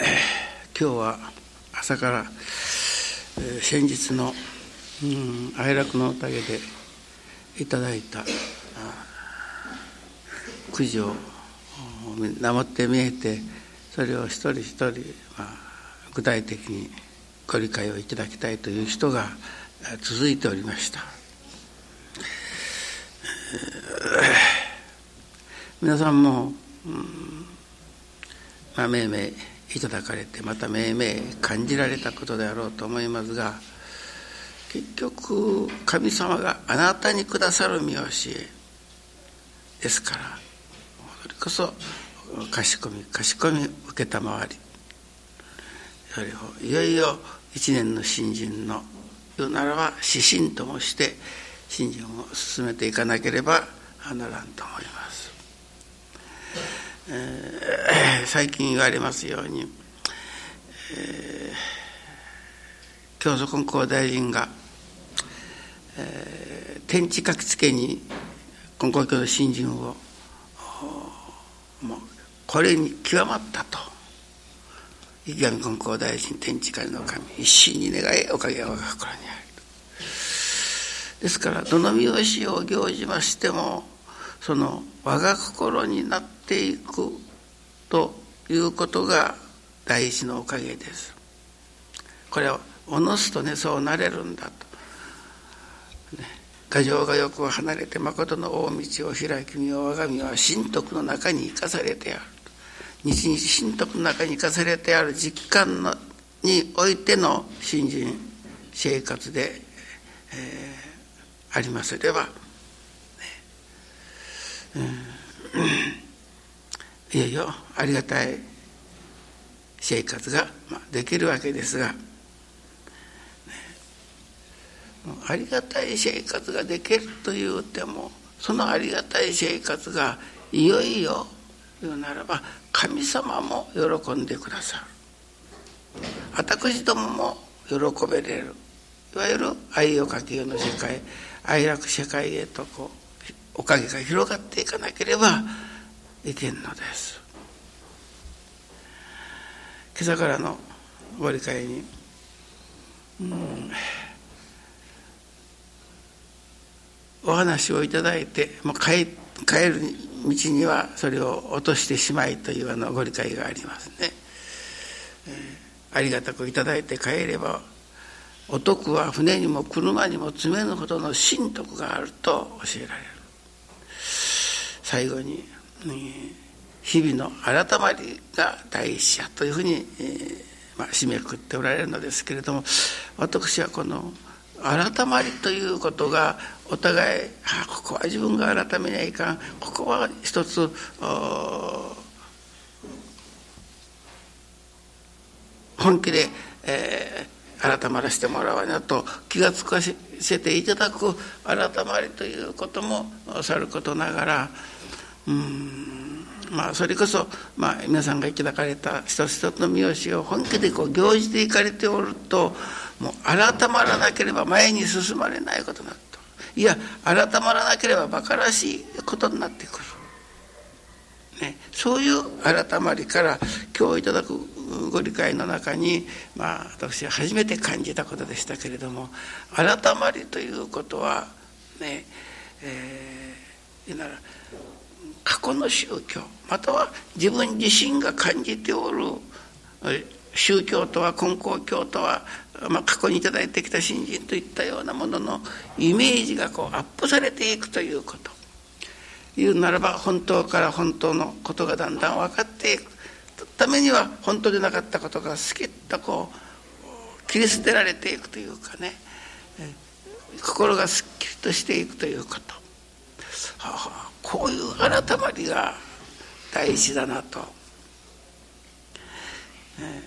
今日は朝から、えー、先日の、うん、哀楽のおかげでいただいたくじを名って見えてそれを一人一人、まあ、具体的にご理解をいただきたいという人が続いておりました。皆さんも、うんまあ、命名いいただかれてまた命名感じられたことであろうと思いますが結局神様があなたにくださる見教えですからそれこそ賢み賢み承りそれをいよいよ一年の新人の言うならば指針ともして新人を進めていかなければならんと思います。えー、最近言われますように、えー、教祖根高大臣が、えー、天地書きつけに根高教の新人をもうこれに極まったと。池上根高大臣天地界の神一心に願いおかげは我が心にある。ですからどの見教えを行じましてもその我が心になってていくということが大事のおかげです。これはおのすとねそうなれるんだと。ね、牙城が欲を離れて誠の大道を開き身を我が身は神徳の中に生かされてある日々神徳の中に生かされてある実感のにおいての新人生活で、えー、ありますればいよいよありがたい生活ができるわけですが、ありがたい生活ができるというてもそのありがたい生活がいよいよ言うならば神様も喜んでくださる。私どもも喜べれる。いわゆる愛をかけようの世界愛楽世界へとこうおかげが広がっていかなければいけんのです。今朝からのご理解に、うん、お話をいただいてもう帰帰る道にはそれを落としてしまいというあのご理解がありますね、えー、ありがたくいただいて帰ればお徳は船にも車にも詰めぬほどの神徳があると教えられる。最後に、日々の改まりが大事やというふうに、えーまあ、締めくくっておられるのですけれども私はこの改まりということがお互いあここは自分が改めにはいかん。ここは一つ本気で、えー、改まらせてもらわなと気が付かせていただく改まりということもさることながらうん。まあそれこそ、まあ、皆さんがいただかれた一つ一つの見教えを本気でこう行じていかれておるともう改まらなければ前に進まれないことになると。いや改まらなければ馬鹿らしいことになってくる、ね、そういう改まりから今日いただくご理解の中に、まあ、私は初めて感じたことでしたけれども改まりということはねえー、言うなら過去の宗教または自分自身が感じておる宗教とは根高教とは、まあ、過去に頂いてきた信心といったようなもののイメージがこうアップされていくということ。言うならば本当から本当のことがだんだん分かっていく。ためには本当でなかったことがスキッとこう切り捨てられていくというかね。心がすっきりとしていくということ、はあ、こういう改まりが大事だなと、え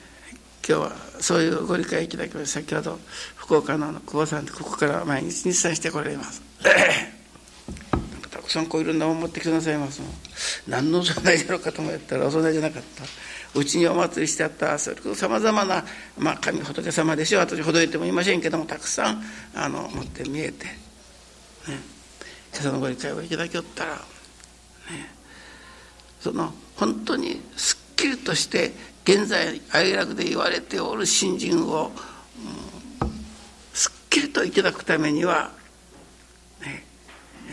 ー、今日はそういうご理解いただきまして先ほど福岡の久保さんでここから毎日日産してこられます。たくさんこういろんなもの持ってきてくださいます何のお供えじゃろうかと思ったらお供えじゃなかった。うちにお祭りしてあった。それこそさまざまな、まあ、神仏様でしょ。う私ほどいてもいませんけどもたくさんあの持って見えて、ね、今朝のご理解をいただきよったら、ね、その本当にすっきりとして現在哀楽で言われておる信心を、うん、すっきりといただくためには、ね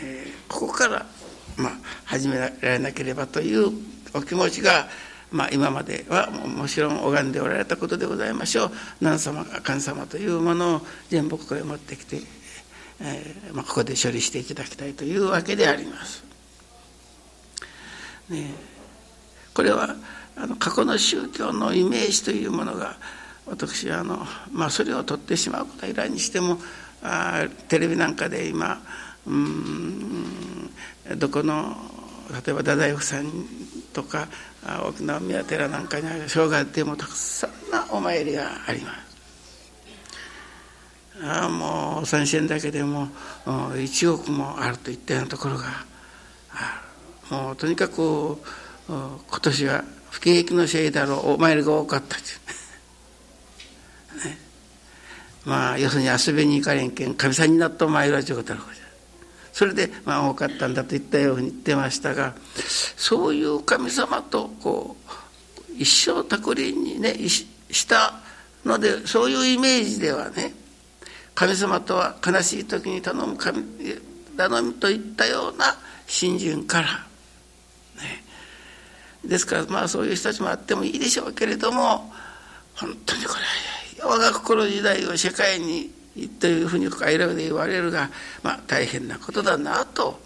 えー、ここから、まあ、始められなければというお気持ちが、まあ、今まではもちろん拝んでおられたことでございましょう。何様か神様というものを全部ここへ持ってきて、えーまあ、ここで処理していただきたいというわけであります。ね、これはあの過去の宗教のイメージというものが私はあの、まあ、それを取ってしまうことはいらにしてもあテレビなんかで今うんどこの例えば太宰府さんとか沖縄宮寺なんかには生涯でもたくさんなお参りがあります。あもう三線だけでも1億もあるといったようなところがあるもうとにかく今年は不景気のせいだろうお参りが多かったね、まあ要するに遊びに行かれんけんかみさんになったお参りはちょこだろうじゃ。それでまあ多かったんだといったように言ってましたがそういう神様とこう一生託輪にねしたのでそういうイメージではね神様とは悲しい時に頼む神頼みといったような信心から、ね、ですからまあそういう人たちもあってもいいでしょうけれども本当にこれは我が心時代を世界にというふうに快楽で言われるが、まあ、大変なことだなと。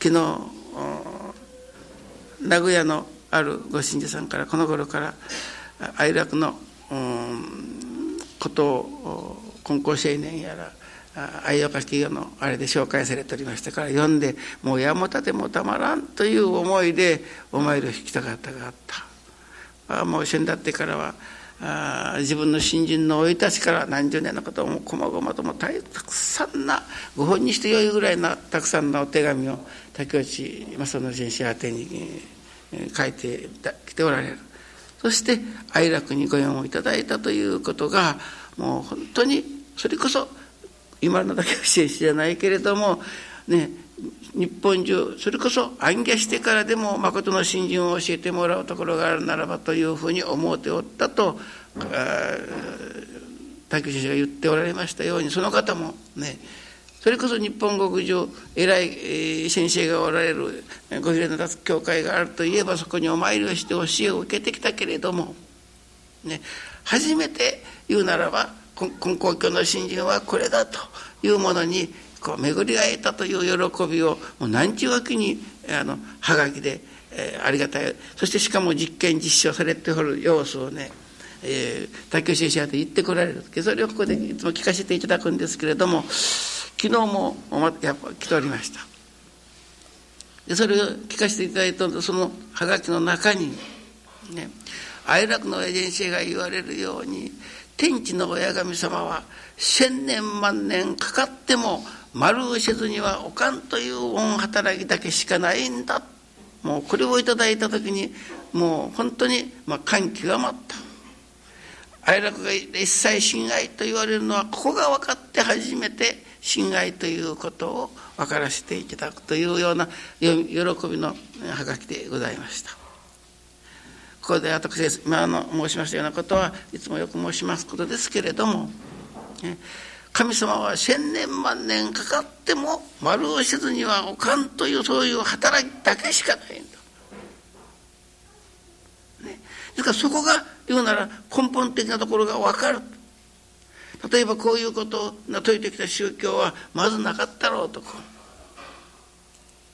昨日名古屋のあるご信者さんからこの頃から愛楽のこと金光青年やら愛岡企業のあれで紹介されておりましたから読んでもうやもたてもたまらんという思いでお参りを引きたかったがあった。あもう先だってからはあ自分の新人の生い立ちから何十年のこともこまごまともたくさんなご本にしてよいぐらいなたくさんのお手紙を竹内正則先生宛てに書いてきておられる。そして哀楽にご縁をいただいたということがもう本当にそれこそ今の竹内先生じゃないけれどもね日本中それこそ暗記してからでも誠の信心を教えてもらうところがあるならばというふうに思うておったと竹先生が言っておられましたようにその方もねそれこそ日本国上偉い先生がおられるご比例の立つ教会があるといえばそこにお参りをして教えを受けてきたけれども、ね、初めて言うならば根高教の信心はこれだというものにこう巡り会えたという喜びをもう何ちゅうわけにあのはがきで、えー、ありがたい。そしてしかも実験実証されておる様子をねえー、卓球先生で言ってこられる。それをここでいつも聞かせていただくんですけれども昨日もやっぱ来ておりました。でそれを聞かせていただいたのでそのはがきの中にね哀楽のエージェンシーが言われるように天地の親神様は千年万年かかっても丸をせずにはおかんという恩働きだけしかないんだ。もうこれをいただいた時にもう本当にまあ感極まった。哀楽が一切侵害と言われるのはここが分かって初めて侵害ということを分からせていただくというような喜びのはがきでございました。ここで私今の申しましたようなことはいつもよく申しますことですけれども、神様は千年万年かかっても丸をせずにはおかんというそういう働きだけしかないんだ。ね、ですからそこが言うなら根本的なところが分かる。例えばこういうことを説いてきた宗教はまずなかったろうと。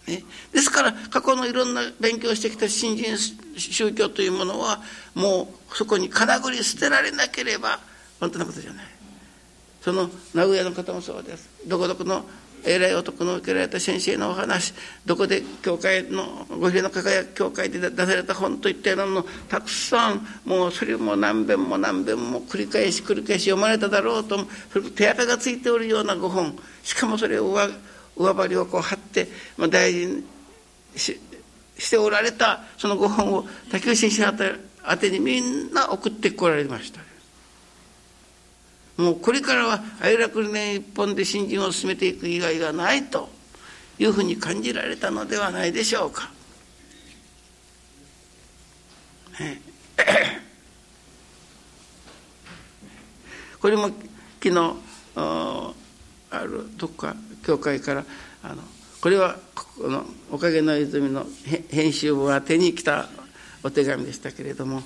ね、ですから過去のいろんな勉強してきた新人宗教というものはもうそこにかなぐり捨てられなければ本当のことじゃない。その名古屋の方もそうです。どこどこの偉い男の受けられた先生のお話どこで教会のごひれの輝く教会で出された本といったようなものたくさんもうそれも何遍も何遍も繰り返し繰り返し読まれただろうとそれ手垢がついておるよう。なご本しかもそれを上上張りをこう貼って、まあ、大事にししておられたそのご本を竹内先生宛てにみんな送ってこられました。もうこれからは哀楽念一本で新人を進めていく以外がないというふうに感じられたのではないでしょうか。これも昨日あるどっか教会からあのこれはこの「おかげの泉」の編集部宛てに来たお手紙でしたけれども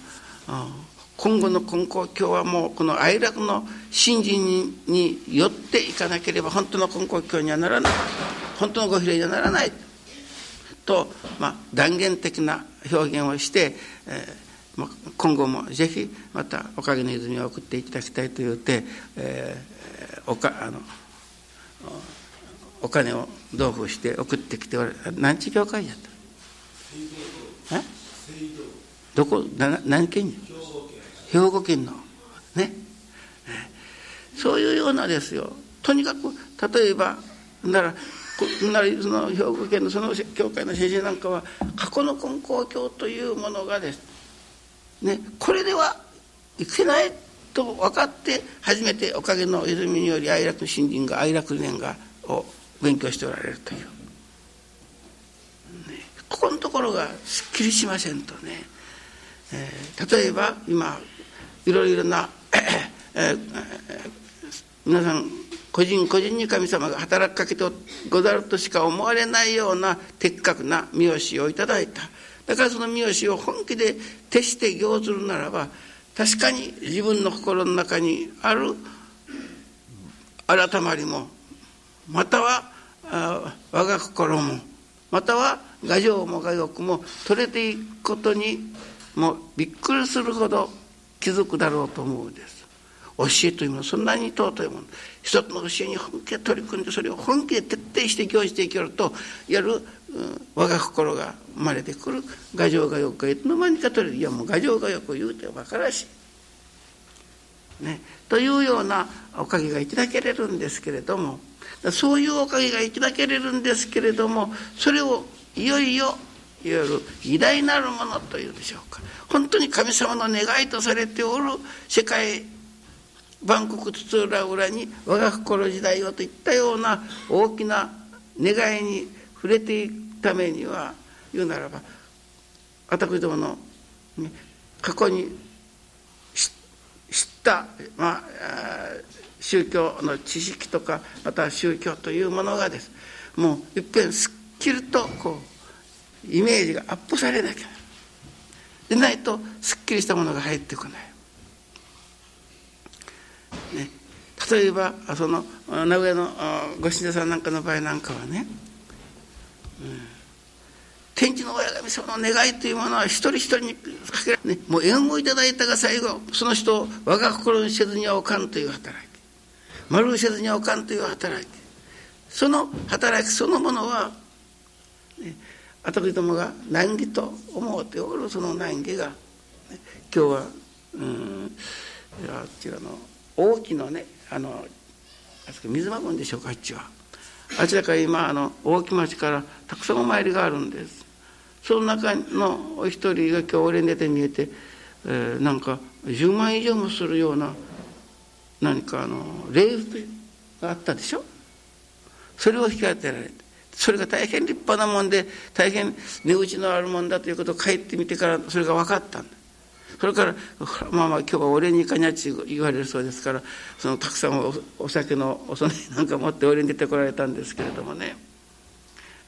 今後の根高教はもうこの愛楽の信心によっていかなければ本当の根高教にはならない。本当のご比例にはならない。と、まあ、断言的な表現をして、えー、今後もぜひまたおかげの泉を送っていただきたいと言って、えー、おかあのお金を同封して送ってきておられ何地教会やったどこ？何県兵庫県のね。そういうようなですよ。とにかく例えばならならその兵庫県のその教会の先生なんかは過去の根高教というものがです。ね。これではいけないと分かって初めておかげの泉により愛楽新人が愛楽念がを勉強しておられるという、ね、ここのところがすっきりしませんとね、えー、例えば今いろいろな、えー、皆さん個人個人に神様が働きかけてござるとしか思われないような的確な見教えをいただいた。だからその見教えを本気で徹して行ずるならば確かに自分の心の中にある改まりもまたは我が心もまたは牙城も牙欲も取れていくことにもうびっくりするほど気づくだろうと思うんです。教えというものはそんなに尊いもの。一つの教えに本気で取り組んでそれを本気で徹底して教じていけるとやる、うん、我が心が生まれてくる。牙城が欲がいつの間にか取れる。いやもう牙城が欲言うてばからし。い、ね、というようなおかげがいただけれるんですけれども。そういうおかげがいただけれるんですけれどもそれをいよいよいわゆる偉大なるものというでしょうか。本当に神様の願いとされておる世界万国津々浦々に我が心時代をといったような大きな願いに触れていくためには言うならば私どもの、ね、過去に知った、まあ、宗教の知識とかまた宗教というものがです。もういっぺんすっきりとこうイメージがアップされなきゃ。でないとすっきりしたものが入ってこない。ね、例えばその名古屋のご信者さんなんかの場合なんかはね、うん、天地の親神様の願いというものは一人一人にかけられ、ね、もう縁をいただいたが最後その人を我が心にせずにはおかんという働き。丸せずにはおかんという働き。その働きそのものは、ね、私どもが難儀と思うておるその難儀が、ね、今日はうんあちらの大きなねあの水間郡でしょうかあっちは。あちらから今あの大木町からたくさんお参りがあるんです。その中のお一人が今日俺に出て見えて、えー、なんか10万以上もするような何かあの礼服があったでしょ。それを引き当てられて。それが大変立派なもんで大変値打ちのあるもんだということを帰ってみてからそれが分かったんだ。それからまあまあ今日は俺にかにゃっち言われるそうですからそのたくさんお酒のお供えなんか持って俺に出てこられたんですけれどもね。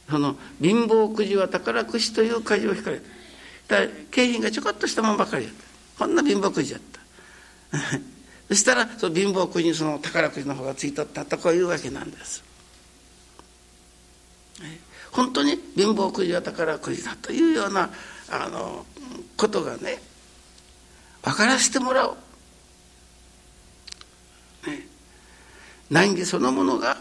その貧乏くじは宝くじというくじを引かれた。景品がちょこっとしたもんばかりやった。こんな貧乏くじやった。そしたらその貧乏くじにその宝くじの方がついとったとこういうわけなんです。本当に貧乏くじは宝くじだというようなあのことがね分からせてもらおう。ね、難儀そのものが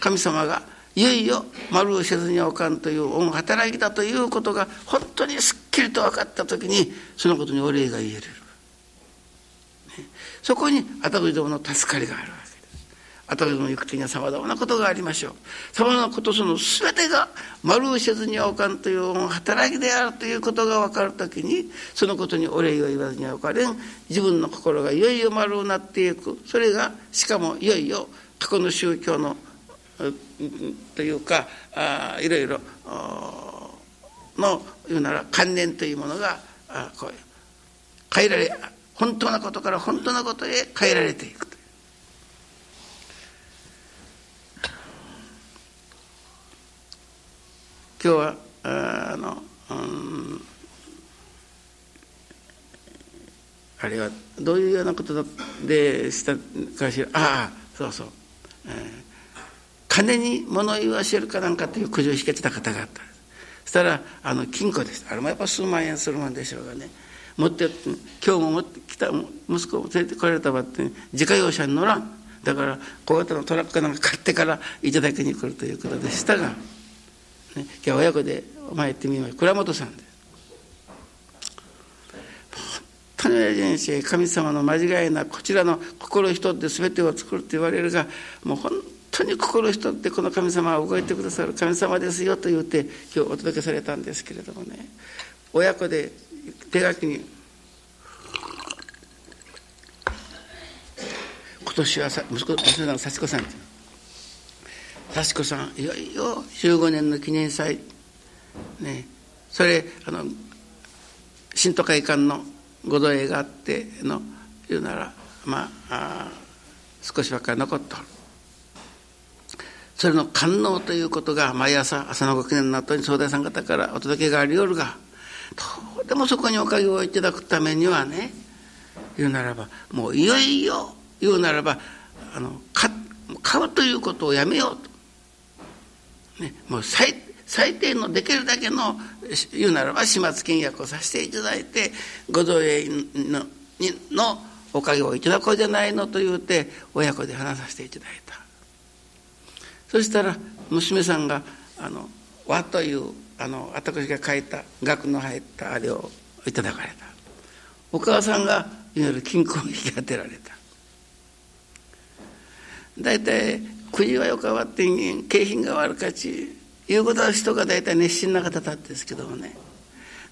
神様がいよいよ丸をせずにおかんという恩働きだということが本当にすっきりと分かった時にそのことにお礼が言えれる。そこに私どもの助かりがあるわ。私の行く手にはさまざまなことがありましょう。さまざまなことその全てが丸をせずにはおかんという働きであるということが分かるときにそのことにお礼を言わずにはおかれん自分の心がいよいよ丸をなっていくそれがしかもいよいよ過去の宗教のというかあいろいろの言うなら観念というものがあこう変えられ本当なことから本当なことへ変えられていく今日はあの、うん、あれはどういうようなことでしたかしら？ああそうそう、えー、金に物言わせるかなんかという苦情を引けてた方があった。そしたらあの金庫です。あれもやっぱ数万円するもんでしょうがね。持って今日も持ってきた息子を連れてこられたばって、自家用車に乗らん。だから小型のトラックなんか買ってからいただきに来るということでしたが、ね、今日親子でお前行ってみまし倉本さんで。本当に親人生神様の間違いなこちらの心一つで全てを作ると言われるがもう本当に心一つでこの神様は動いてくださる神様ですよと言って今日お届けされたんですけれどもね。親子で手書きに今年はさ息子娘の幸子さん。幸子さんいよいよ15年の記念祭。ね。それあの新都会館のご土営があっての言うならまあ少しばっかり残っとる。それの官能ということが毎朝朝のご記念の後に総大さん方からお届けがありよるがどうでもそこにおかげをいただくためにはね言うならばもういよいよ言うならばあの買うということをやめようと、ね、もう最最低のできるだけの言うならば始末金額をさせていただいてご造営ののおかげをいただこうじゃないのと言うて親子で話させていただいた。そしたら娘さんが「あの和」というあの私が書いた額の入ったあれをいただかれた。お母さんがいわゆる金庫を引き当てられた。大体国はよくわって景品が悪かちいうことは人が大体熱心な方だったんですけどもね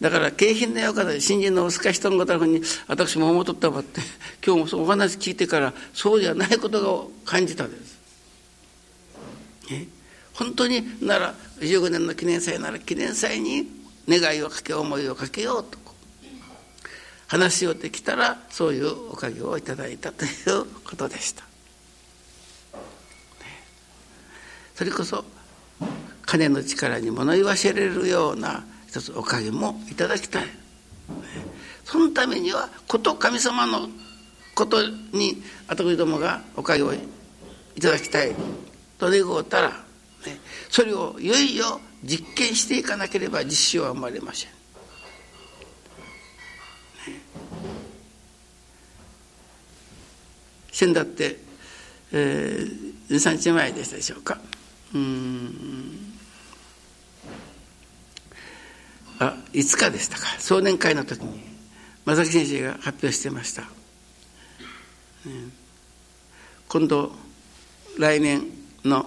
だから景品のよかで新人の薄か人の方に私も思っとったばっ て今日もそうお話聞いてからそうじゃないことを感じたんです。え？本当になら15年の記念祭なら記念祭に願いをかけ思いをかけようと話をできたらそういうおかげをいただいたということでした。それこそ金の力に物言わせれるような一つおかげもいただきたい。そのためにはこと神様のことに私どもがおかげをいただきたいと願うたらね、それをいよいよ実験していかなければ実施は生まれません。先だって、えー、23日前でしたでしょうか。うんあいつかでしたか。壮年会の時に正木先生が発表してました、今度来年の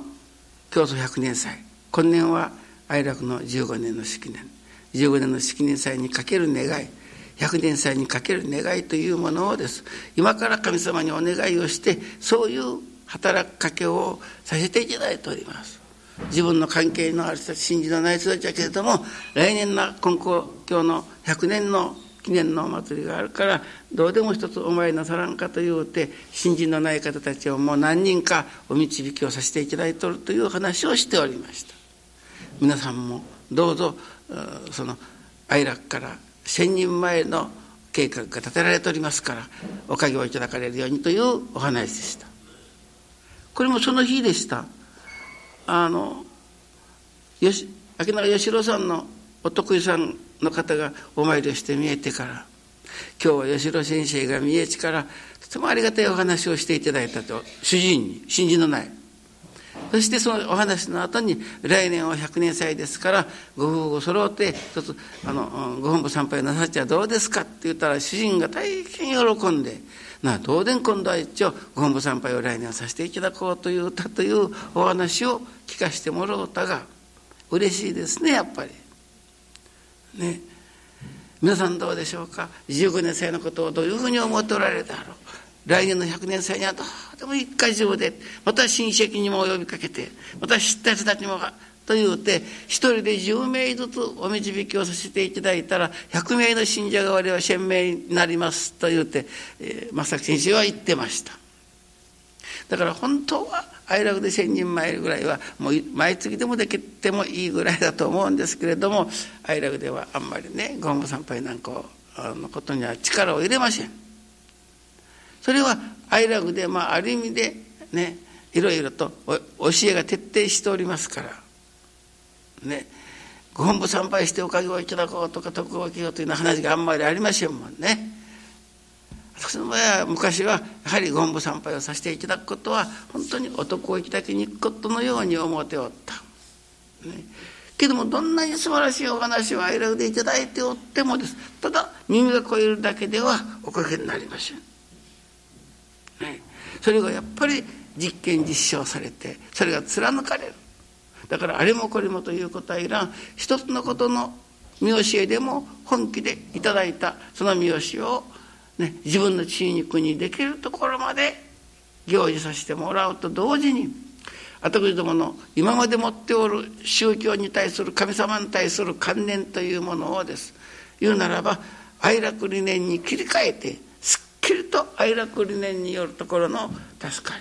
教祖100年祭。今年は哀楽の15年の式年。15年の式年祭にかける願い。100年祭にかける願いというものをです。今から神様にお願いをしてそういう働きかけをさせていただいております。自分の関係のある人たち信じのない人たちだけれども来年の今後今日の100年の記念のお祭りがあるからどうでも一つお参りなさらんかというて信心のない方たちをもう何人かお導きをさせていただいておるという話をしておりました。皆さんもどうぞその哀楽から千人前の計画が立てられておりますからおかげをいただかれるようにというお話でした。これもその日でした。あのよし明永義郎さんのお得意さんの方がお参りをして見えてから今日は吉郎先生が見えちからとてもありがたいお話をしていただいたと主人に信じのない。そしてそのお話の後に来年は100年祭ですからご夫婦揃って一つあのご本部参拝なさっちゃどうですかって言ったら主人が大変喜んでな当然今度は一応ご本部参拝を来年はさせていただこうというたというお話を聞かせてもらうたが嬉しいですねやっぱり。ね。皆さんどうでしょうか？15年生のことをどういうふうに思っておられるだろう？来年の100年生にはどうでも一回中でまた親戚にも呼びかけてまた知った人たちもというて一人で10名ずつお導きをさせていただいたら100名の信者代わりは1000名になりますと言うて、えー、正木先生は言ってました。だから本当は愛楽で1,000人前ぐらいはもう毎月でもできてもいいぐらいだと思うんですけれども愛楽ではあんまりねゴンブ参拝なんかのことには力を入れません。それは愛楽でまあある意味でねいろいろと教えが徹底しておりますから。ねご本部参拝しておかげをいただこうとか徳を受けようというような話があんまりありませんもんね。私の場合は昔はやはりご本部参拝をさせていただくことは本当にお得をいただきに行くことのように思っておった。ね、けどもどんなに素晴らしいお話を愛楽でいただいておってもですただ耳が超えるだけではおかげになりません。ね、それがやっぱり実験実証されてそれが貫かれる。だからあれもこれもということはいらん。一つのことの見教えでも本気でいただいたその見教えを、ね、自分の血肉にできるところまで行事させてもらうと同時に私どもの今まで持っておる宗教に対する神様に対する観念というものをです言うならば愛楽理念に切り替えてすっきりと愛楽理念によるところの助か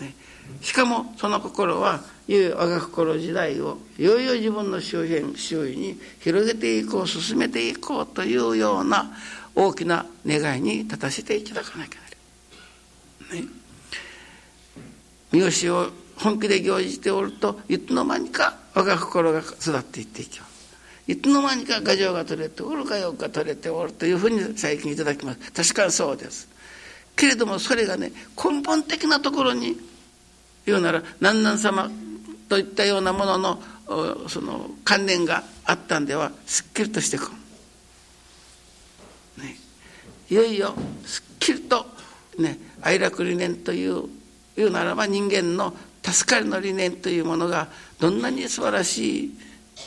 り、ね、しかもその心はいよいよ我が心時代をいよいよ自分の周辺周囲に広げていこう進めていこうというような大きな願いに立たせていただかなきゃなり、ね、三好を本気で行じておるといつの間にか我が心が育っていっていきます。いつの間にか牙城が取れておるかよが取れておるというふうに最近いただきます。確かにそうです。けれどもそれがね根本的なところに言うなら南南様といったようなもののその観念があったんではすっきりとしてこう、ね、いよいよすっきりと、ね、愛楽理念といういうならば人間の助かりの理念というものがどんなに素晴らしい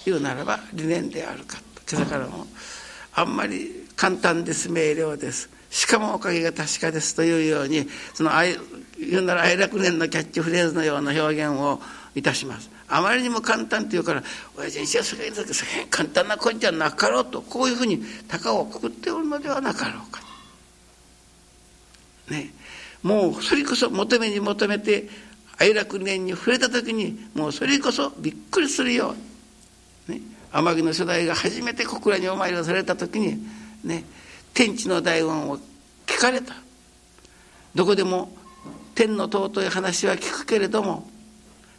言うならば理念であるか今朝からもあんまり簡単です明瞭です。しかもおかげが確かですというようにその言うなら愛楽年のキャッチフレーズのような表現をいたします。あまりにも簡単って言うから「親父にしはそれ簡単な声じゃなかろう」とこういうふうに高をくくっておるのではなかろうか。ね。もうそれこそ求めに求めて愛楽年に触れた時にもうそれこそびっくりするよう、ね、天城の初代が初めて小倉にお参りをされた時にね。天地の大音を聞かれた。どこでも天の尊い話は聞くけれども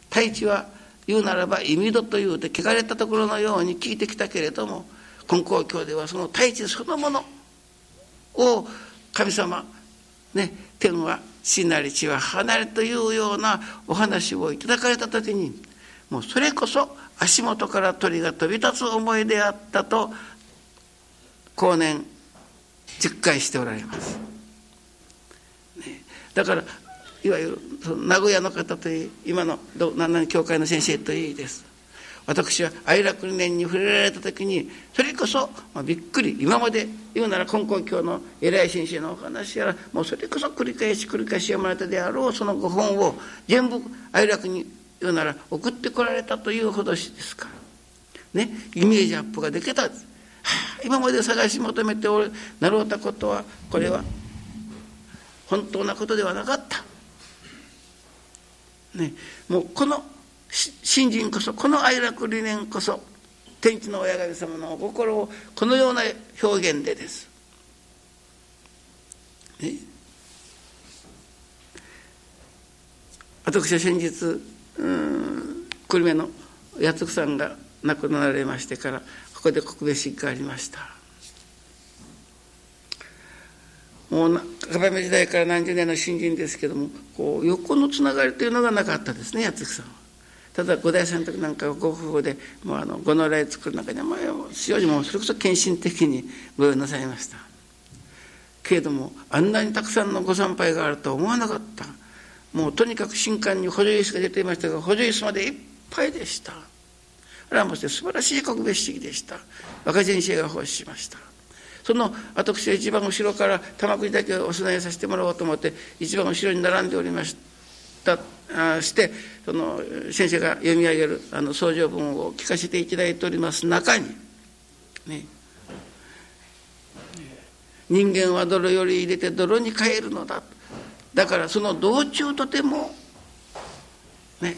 太一は言うならば意味度というて聞かれたところのように聞いてきたけれども金光教ではその太一そのものを神様ね天は死なり地は離れというようなお話をいただかれた時にもうそれこそ足元から鳥が飛び立つ思いであったと後年実感しておられます。だからいわゆる名古屋の方といい今の何々教会の先生といいです。私は愛楽理念に触れられた時にそれこそ、まあ、びっくり今まで言うなら根高教の偉い先生のお話やらもうそれこそ繰り返し繰り返し読まれたであろうそのご本を全部愛楽に言うなら送ってこられたというほどですから。ねイメージアップができた、はあ、今まで探し求めておるなろうたことはこれは本当なことではなかった。ね、もうこの信心こそこの愛楽理念こそ天地の親神様のお心をこのような表現でです。ね、私は先日久留米の八つさんが亡くなられましてからここで告別式がありました。もう赤羽時代から何十年の新人ですけどもこう横のつながりというのがなかったですね八月さん。は。ただ五代さんの時なんかご夫婦でもうあのごの来作る中には塩路もそれこそ献身的にご用意なさいました。けれどもあんなにたくさんのご参拝があるとは思わなかった。もうとにかく新刊に補助椅子が出ていましたが補助椅子までいっぱいでした。あれはもう素晴らしい告別式でした。若先生が奉仕しました。その私は一番後ろから玉国だけお供えさせてもらおうと思って一番後ろに並んでおりました。あしてその先生が読み上げるあの相乗文を聞かせていただいております中にね。人間は泥より入れて泥に変えるのだ。だからその道中とてもね。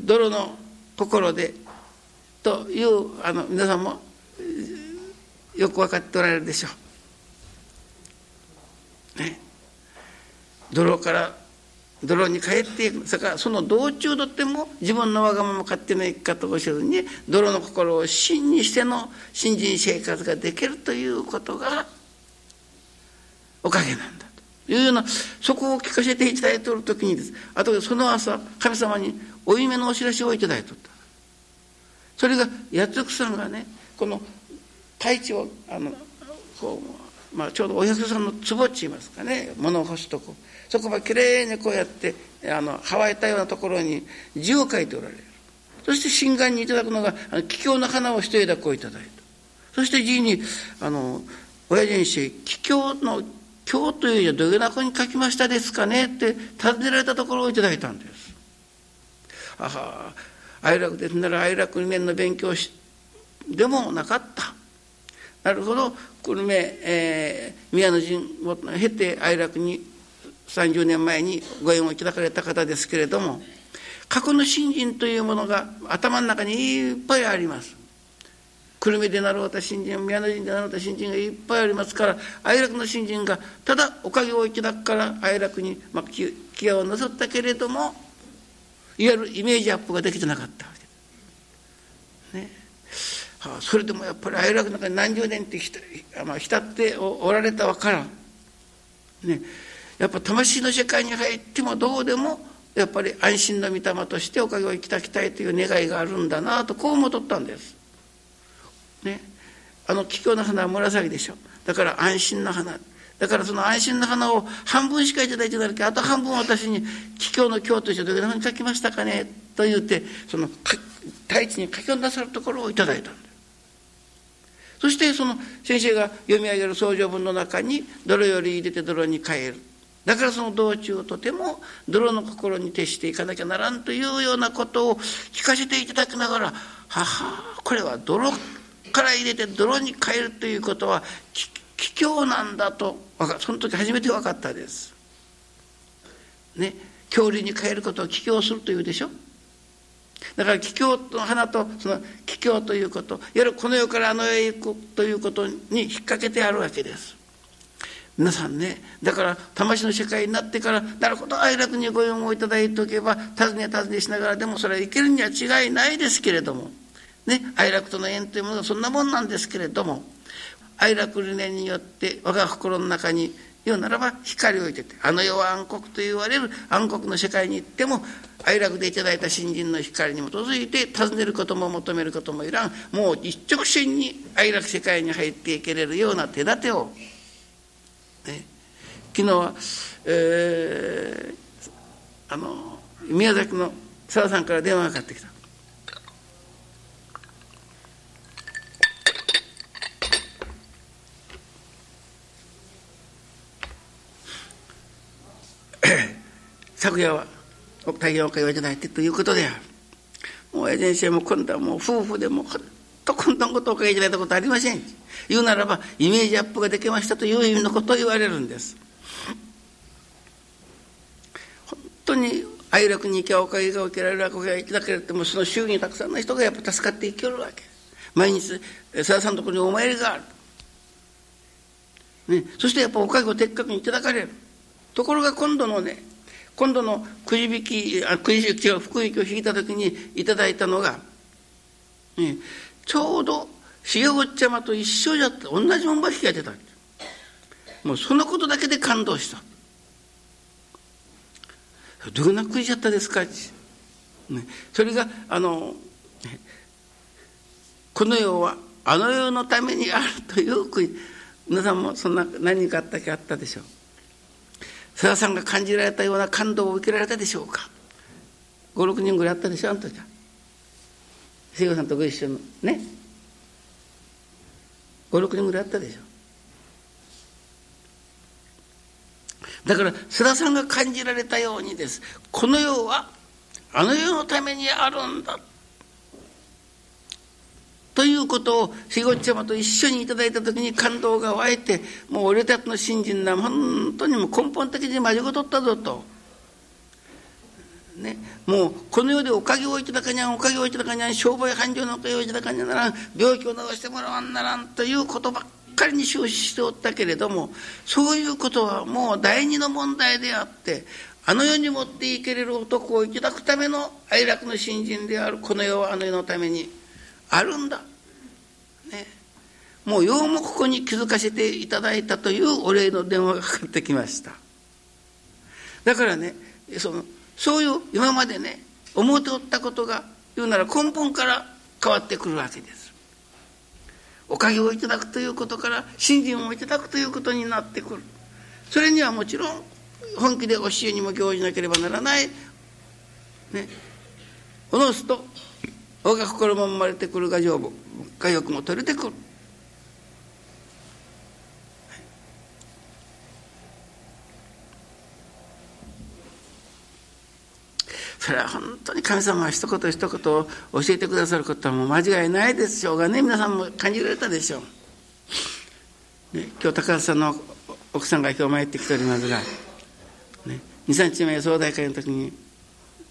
泥の心でというあの皆さんもよく分かっておられるでしょう。ね、泥から泥に帰っていく。そからその道中とっても自分のわがまま勝手な生き方をせずに泥の心を真にしての新人生活ができるということがおかげなんだと。いうようなそこを聞かせていただいておる時にです。あとその朝神様に負い目のお知らせをいただいておった。それが八つさんがねこの太一をあのこう、まあ、ちょうどお百さんの壺っちいますかね物を干すとこそこはきれいにこうやってあの乾いたようなところに字を書いておられるそして心眼にいただくのが桔梗の花を一枝こういただいたそして字にあの親父にして桔梗の「今日という字はどげな子に書きましたですかね?」って尋ねられたところをいただいたんです。あは哀楽ですなら哀楽2年の勉強しでもなかった。なるほど久留米、えー、宮の陣を経て哀楽に30年前にご縁をいただかれた方ですけれども過去の信心というものが頭の中にいっぱいあります。久留米でなろうた新人宮の陣でなろうた新人がいっぱいありますから哀楽の新人がただおかげをいただくから哀楽に、まあ、気合をなさったけれどもいわゆるイメージアップができてなかったわけ。それでもやっぱり哀楽の中に何十年って浸浸っておられたわからん。ね、やっぱ魂の世界に入ってもどうでもやっぱり安心の御霊としておかげをいただきたいという願いがあるんだなとこう思っとったんです。ね、あの桔梗の花は紫でしょだから安心の花だからその安心の花を半分しか頂いてないけどあと半分私に桔梗の経としてどれだけ書きましたかねと言ってその大地に書き込んださるところをいいたんだそしてその先生が読み上げる相乗文の中に泥より入れて泥に変えるだからその道中をとても泥の心に徹していかなきゃならんというようなことを聞かせていただきながら「ははこれは泥から入れて泥に変えるということは卑怯なんだとその時初めて分かったです。ね恐竜に変えることを帰郷するというでしょ？だから桔梗の花とその桔梗ということいわゆるこの世からあの世へ行くということに引っ掛けてあるわけです。皆さんねだから魂の世界になってからなるほど哀楽にご用をいただいておけば尋ね尋ねしながらでもそれはいけるには違いないですけれどもね哀楽との縁というものはそんなもんなんですけれども哀楽理念によって我が心の中に言うならば光を入れてあの世は暗黒と言われる暗黒の世界に行っても哀楽でいただいた新人の光に基づいて尋ねることも求めることもいらんもう一直線に哀楽世界に入っていけれるような手立てを、ね、昨日は、えー、あの宮崎の澤さんから電話がかかってきた。昨夜は太陽会をいただいてということである。もう親先生も今度はもう夫婦でもほんとこんなことをおかけいただいたことありません。言うならばイメージアップができましたという意味のことを言われるんです。本当に愛楽に行きゃおかげが受けられるおかげがいただけるってもその周囲にたくさんの人がやっぱ助かっていけるわけ。毎日さださんのところにお参りがある。ね、そしてやっぱおかげを的確にいただかれる。ところが今度のね今度のくじ引きあくじ引きを福引きを引いた時にいただいたのが、ね、ちょうど重おっちゃまと一緒じゃった同じ門引きが出た。もうそのことだけで感動した。どんなくじゃったですか、ね、それがあのこの世はあの世のためにあるというくじ。皆さんもそんな何かあったっけあったでしょう？瀬田さんが感じられたような感動を受けられたでしょうか？56人ぐらいあったでしょあの時は。聖子さんとご一緒のね。56人ぐらいあったでしょ。だから須田さんが感じられたようにです。この世はあの世のためにあるんだ。ということをひごちゃまと一緒にいただいた時に感動が湧いてもう俺たちの信心な本当にも根本的に間違うとったぞと。ね、もうこの世でおかげをいただかにゃんおかげをいただかにゃん商売繁盛のおかげをいただかにゃならん病気を治してもらわんならんということばっかりに終始しておったけれどもそういうことはもう第二の問題であってあの世に持っていけれる男をいただくための哀楽の新人であるこの世はあの世のためにあるんだ。ね、もうようもここに気づかせていただいたというお礼の電話がかかってきました。だからねそのそういう今までね思っておったことが言うなら根本から変わってくるわけです。おかげをいただくということから信心をいただくということになってくる。それにはもちろん本気で教えにも行じなければならない。ね。おのすと我が心も生まれてくるが丈夫。が欲も取れてくる。それは本当に神様は一言一言教えてくださることはもう間違いないでしょうがね皆さんも感じられたでしょう、ね、今日高橋さんの奥さんが今日参ってきておりますが、ね、23日前総大会の時に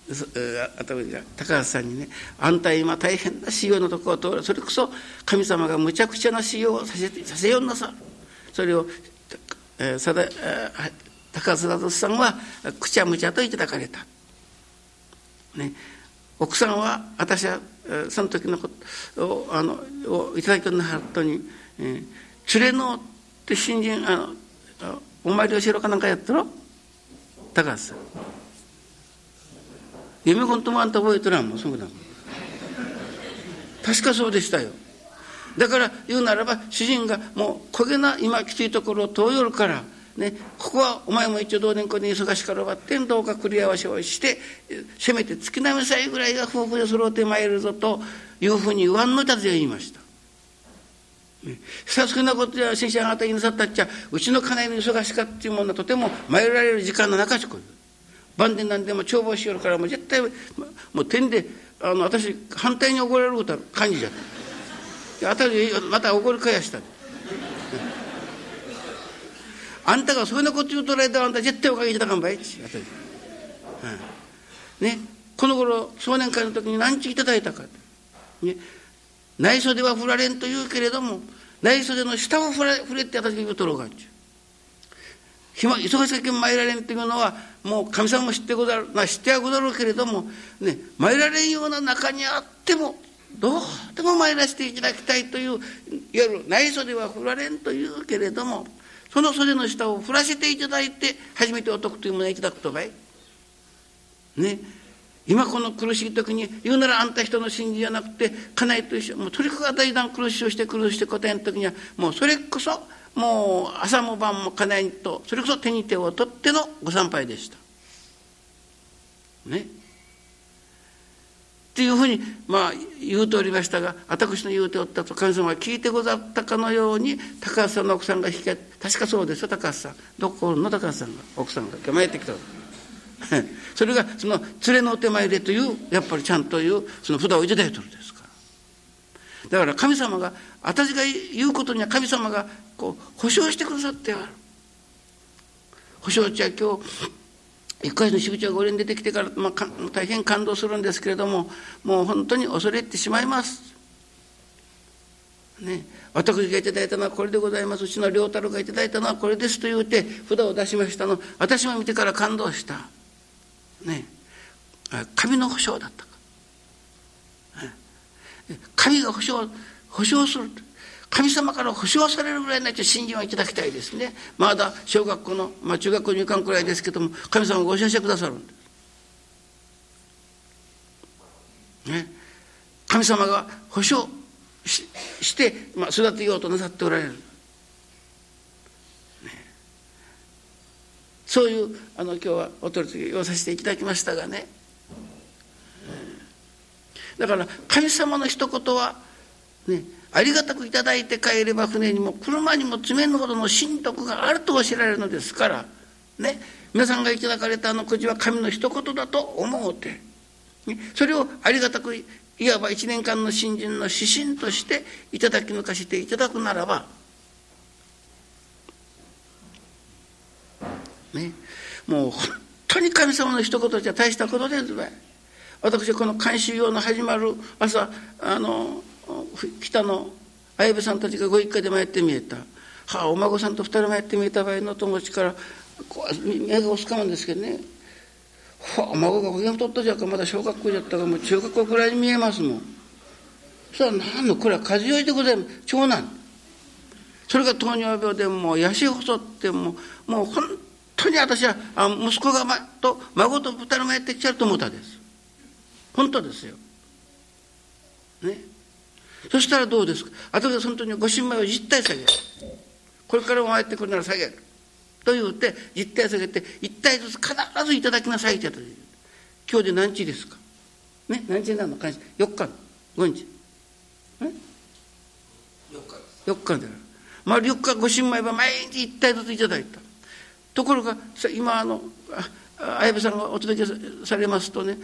高橋さんにね「あんた今大変な修行のとこを通る。それこそ神様がむちゃくちゃな修行をさせさせよんなさ」それを、えー、さだ高橋貞さんは「くちゃむちゃといただかれた」ね、奥さんは私はその時のことをあのをいただきのはったに、えー、連れのって新人あのお参りをしろかなんかやったろ？高橋さん。夢本当もあんた覚えとらんもんそうだ。確かそうでしたよ。だから言うならば主人がもう焦げな今きついところを遠よるからね、ここはお前も一応同年校に忙しからばってんどうか繰り合わせをしてせめて月並みさえぐらいが夫婦で揃ってまいるぞというふうに言わんのたで言いました。ね、さすがなことや先生あなたになさったっちゃうちの家内の忙しかっていうものはとても参られる時間の中しこ晩年なんでも帳簿しよるからもう絶対もう天であの私反対に怒られることは感じちゃった。あたりまた怒り返した。あんたがそんなこと言うとられたらあんた絶対おかげしたかんばい。ってうん、ね。この頃少年会の時に何ちいただいたか、ね、内袖は振られんと言うけれども内袖の下を振れ振れって私が言うとろうがんちゅう暇忙しかけ参られんというのはもう神様も知ってござるな知ってはござるけれどもね参られんような中にあってもどうでも参らせていただきたいといういわゆる内袖は振られんというけれどもその袖の下を振らせていただいて初めてお得というものをいただくとかい。ね今この苦しい時に言うならあんた人の信じじゃなくて家内と一緒もうとにかく大断苦しをして苦しして答えの時にはもうそれこそもう朝も晩も家内とそれこそ手に手を取ってのご参拝でした。ね。っていうふうにまあ言うておりましたが私の言うておったと神様が聞いてござったかのように高橋さんの奥さんが引け確かそうですよ高橋さん。どこの高橋さんが奥さんが今日参ってきた それがその連れのお手前でというやっぱりちゃんというその札を頂いてるんです。だから神様が私が言うことには神様がこう保証してくださってある保証地は今日一回の支部長が俺に出てきてから、まあ、大変感動するんですけれどももう本当に恐れてしまいます。ね、私がいただいたのはこれでございますうちの良太郎がいただいたのはこれですと言うて札を出しましたの私も見てから感動した。ね神の保証だった。神が保証保証する。神様から保証されるぐらいの信心をいただきたいですね。まだ小学校の、まあ、中学校入管くらいですけども神様がご承してくださるんです、ね、神様が保証しして、まあ、育てようとなさっておられる、ね、そういうあの今日はお取り次ぎをさせていただきましたがね。だから神様の一言はねありがたくいただいて帰れば船にも車にも詰めるほどの神徳があるとおっしゃられるのですからね皆さんがいただかれたあのくじは神の一言だと思うて、ね、それをありがたくいわば一年間の新人の指針としていただき抜かしていただくならばねもう本当に神様の一言じゃ大したことですばい。私はこの監修用の始まる朝あの北の綾部さんたちがご一家で参って見えた。はあお孫さんと二人参って見えた場合の友達からこう目が押すかもんですけどね。はあ孫が保険取ったじゃんか。まだ小学校じゃったかも。う中学校くらいに見えますもん。そしたら何のこれは風邪よいでございます。長男。それが糖尿病でも痩せ細ってももう本当に私はあ息子が、ま、と孫と二人もやってきちゃうと思ったです。本当ですよ。ね。そしたらどうですか？後で本当にご新米を実体下げる。これからも参ってくるなら下げる。と言うて実体下げて一体ずつ必ずいただきなさいって今日で何日ですか？ね？何日になるの？4日。の5日。え4日でまあ4日ご新米は毎日一体ずついただいた。ところが今あの綾部さんがお届けされますとね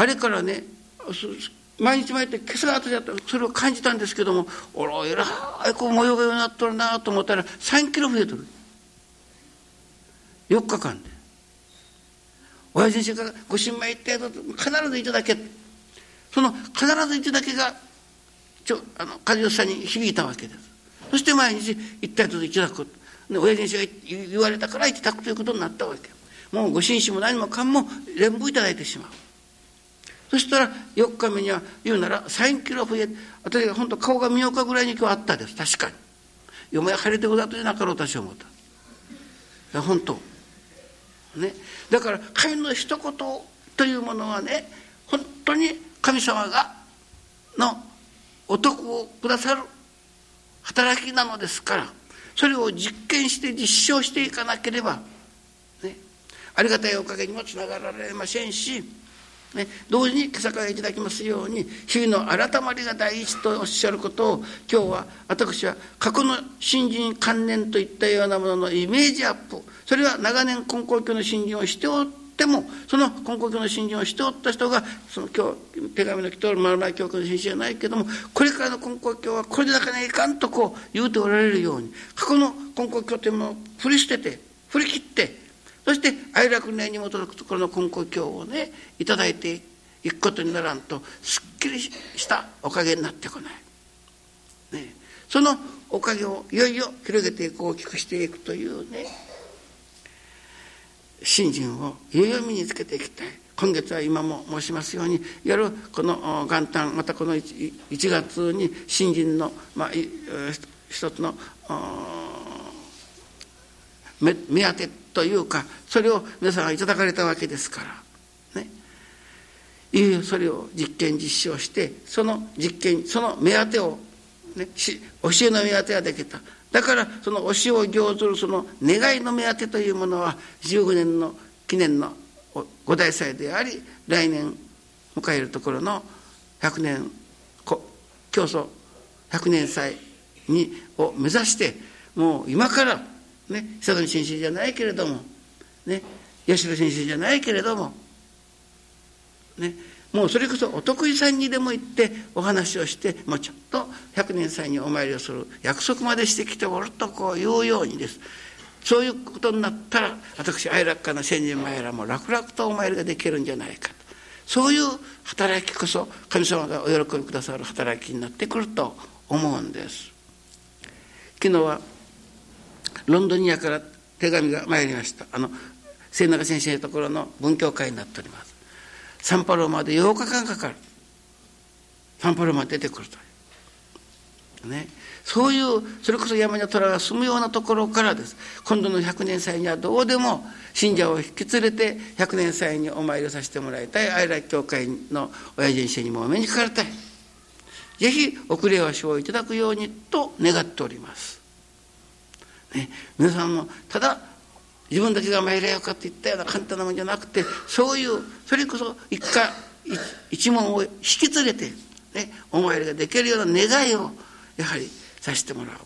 あれからね毎日毎日今朝が後でやった。それを感じたんですけどもおらえらいこう模様がようになっとるなと思ったら3キロ増えとる。4日間で。親父先生がご新米行って必ずいただけ。その必ずいただけがちょあの梶吉さんに響いたわけです。そして毎日一体といただくで親父先生が言われたからいただくということになったわけ。もうご紳士も何もかんも全部いただいてしまう。そしたら4日目には言うなら3キロ増え私が本当顔が見ようかぐらいに今日あったです。確かに。よもや晴れてござとじゃなかろう私は思った。本当。ね。だから神の一言というものはね本当に神様がのお得をくださる働きなのですからそれを実験して実証していかなければ、ね、ありがたいおかげにもつながられませんしね、同時に今朝からいただきますように日々の改まりが第一とおっしゃることを今日は私は過去の新人関連といったようなもののイメージアップそれは長年根高教の新人をしておってもその根高教の新人をしておった人がその今日手紙の来ておる丸内教区の先生じゃないけどもこれからの根高教はこれでなかなかいかんとこう言うておられるように過去の根高教というものを振り捨てて振り切ってそして愛楽年に基づくところの根高教をね頂いていくことにならんとすっきりしたおかげになってこない。ね、そのおかげをいよいよ広げていく大きくしていくというね信心をいよいよ身につけていきたい。今月は今も申しますようにやるこの元旦またこの 1, 1月に新人の、まあ、一つの目当てというかそれを皆さんがいただかれたわけですから。ね。いよいよそれを実験実証してその実験その目当てを、ね、教えの目当てができた。だからその教えを行ずるその願いの目当てというものは15年の記念の五大祭であり来年迎えるところの100年競争100年祭にを目指してもう今からね久富先生じゃないけれどもね八代先生じゃないけれどもねもうそれこそお得意さんにでも行ってお話をしてもうちょっと百年祭にお参りをする約束までしてきておるとこう言うようにです。そういうことになったら私愛楽家の先人前らも楽々とお参りができるんじゃないかと。そういう働きこそ神様がお喜びくださる働きになってくると思うんです。昨日はロンドニアから手紙が参りました。あの末永先生のところの文教会になっております。サンパロまで8日間かかる。サンパロまで出てくるという。ね。そういうそれこそ山に虎が住むようなところからです。今度の百年祭にはどうでも信者を引き連れて百年祭にお参りをさせてもらいたい。愛楽教会の親父先生にもお目にかかりたい。ぜひ遅れは賞をいただくようにと願っております。ね、皆さんもただ自分だけが参れよかって言ったような簡単なもんじゃなくてそういうそれこそ一家一門を引き連れて、ね、お参りができるような願いをやはりさせてもらう。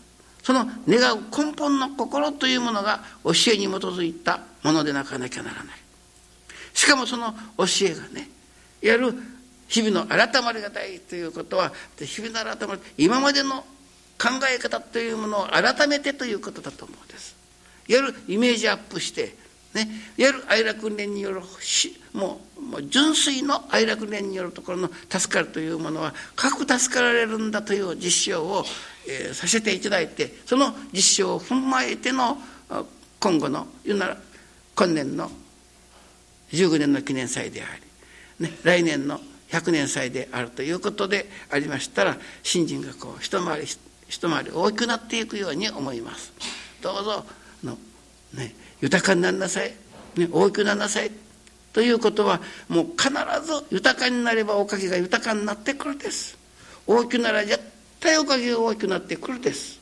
その願う根本の心というものが教えに基づいたものでなかなきゃならない。しかもその教えがねやる日々の改まりが大ということは日々の改まり今までの考え方というものを改めてということだと思うんです。やるイメージアップしてね、いわゆる愛楽連によるもうもう純粋の愛楽連によるところの助かるというものは各助かられるんだという実証を、えー、させていただいてその実証を踏まえての今後の言うなら今年の15年の記念祭であり、ね、来年の100年祭であるということでありましたら新人がこう一回り一回り大きくなっていくように思います。どうぞのね豊かになりなさい、ね、大きくなりなさい。ということはもう必ず豊かになればおかげが豊かになってくるです。大きくなら絶対おかげが大きくなってくるです。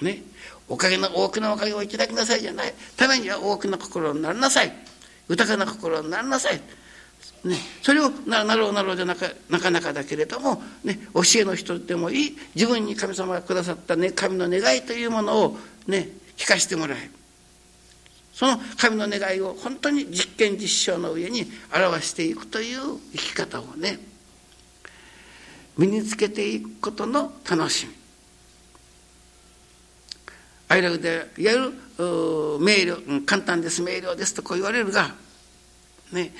ねおかげの大きなおかげをいただきなさいじゃない。ためには大きな心になりなさい。豊かな心になりなさい。ね、それをななろうなろうじゃなかなかなかだけれども、ね、教えの人でもいい。自分に神様がくださった、ね、神の願いというものを、ね、聞かせてもらえ。るその神の願いを本当に実験実証の上に表していくという生き方をね身につけていくことの楽しみ。アイラグでやる明瞭簡単です。明瞭ですとこう言われるがね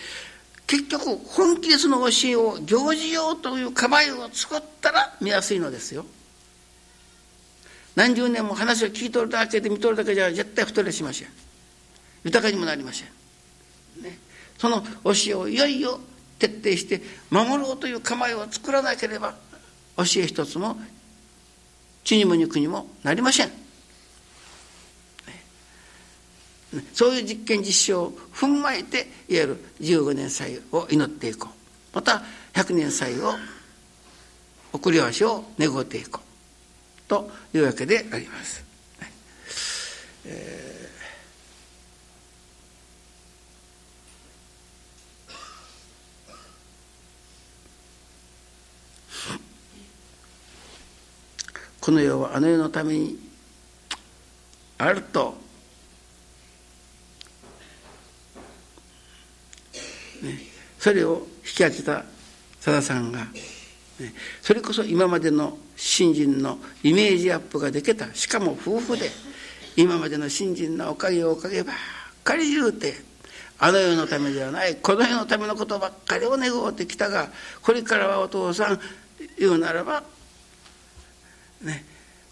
結局本気でその教えを行事ようという構えを作ったら見やすいのですよ。何十年も話を聞いとるだけで見とるだけじゃ絶対太れしません。豊かにもなりません、ね、その教えをいよいよ徹底して守ろうという構えを作らなければ教え一つも血にも肉にもなりません、ね、そういう実験実証を踏まえていわゆる15年祭を祈っていこう。また100年祭を送り足を願っていこう。というわけであります。この世はあの世のためにあると、それを引き当てたさださんが、ね、それこそ今までの新人のイメージアップができたしかも夫婦で今までの新人のおかげをおかげばっかり言うてあの世のためではないこの世のためのことばっかりを願うてきたがこれからはお父さん言うならばね、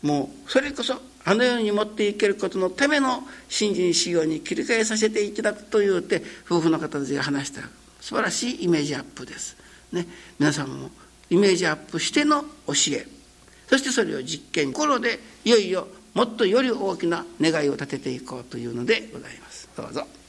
もうそれこそあのように持っていけることのための新人修行に切り替えさせていただくというて夫婦の方たちが話した素晴らしいイメージアップです。ね、皆さんもイメージアップしての教えそしてそれを実験心でいよいよもっとより大きな願いを立てていこうというのでございます。どうぞ。